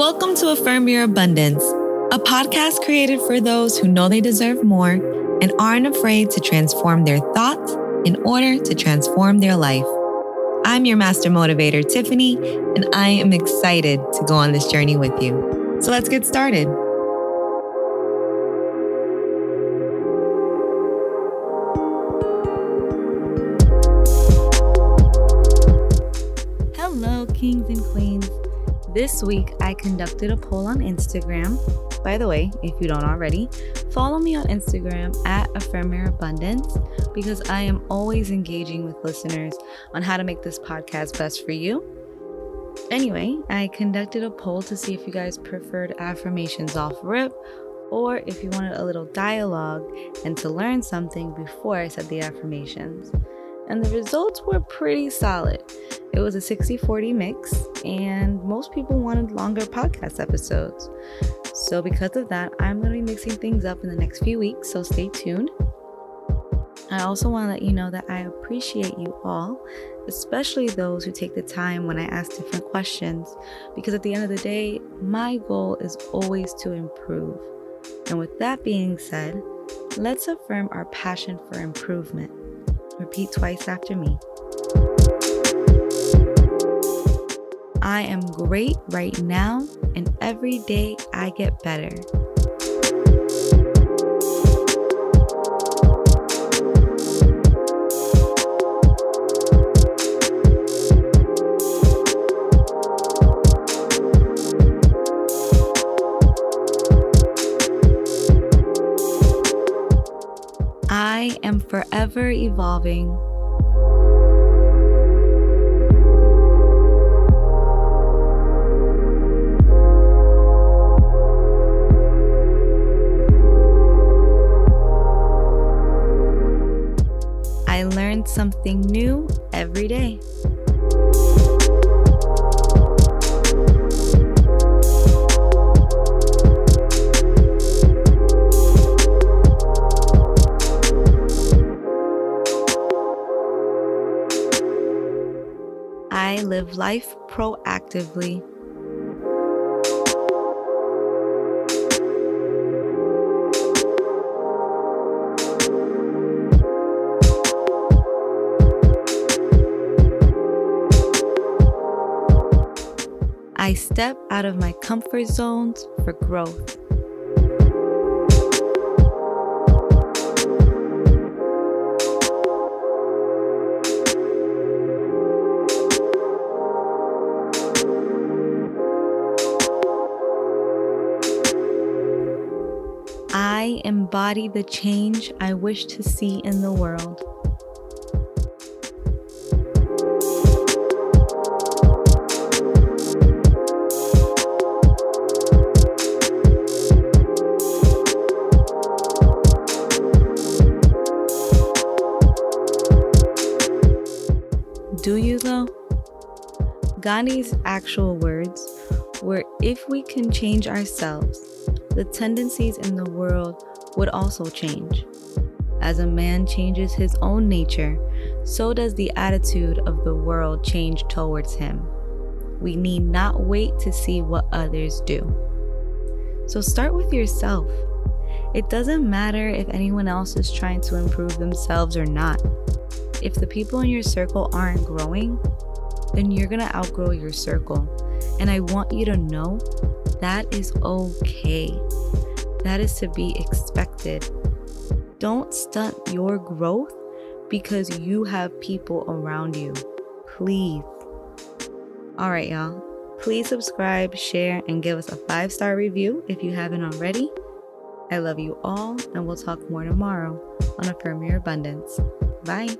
Welcome to Affirm Your Abundance, a podcast created for those who know they deserve more and aren't afraid to transform their thoughts in order to transform their life. I'm your master motivator, Tiffany, and I am excited to go on this journey with you. So let's get started. Hello, kings and queens. This week, I conducted a poll on Instagram. By the way, if you don't already, follow me on Instagram at Affirm Your Abundance because I am always engaging with listeners on how to make this podcast best for you. Anyway, I conducted a poll to see if you guys preferred affirmations off rip or if you wanted a little dialogue and to learn something before I said the affirmations. And the results were pretty solid. It was a 60 40 mix, and most people wanted longer podcast episodes. So, because of that, I'm going to be mixing things up in the next few weeks, so stay tuned. I also want to let you know that I appreciate you all, especially those who take the time when I ask different questions, because at the end of the day, my goal is always to improve. And with that being said, let's affirm our passion for improvement. Repeat twice after me. I am great right now, and every day I get better. I am forever evolving. Something new every day. I live life proactively. I step out of my comfort zones for growth. I embody the change I wish to see in the world. Do you though? Gandhi's actual words were if we can change ourselves, the tendencies in the world would also change. As a man changes his own nature, so does the attitude of the world change towards him. We need not wait to see what others do. So start with yourself. It doesn't matter if anyone else is trying to improve themselves or not. If the people in your circle aren't growing, then you're gonna outgrow your circle. And I want you to know that is okay. That is to be expected. Don't stunt your growth because you have people around you. Please. All right, y'all. Please subscribe, share, and give us a five star review if you haven't already. I love you all, and we'll talk more tomorrow on Affirm Your Abundance. Bye.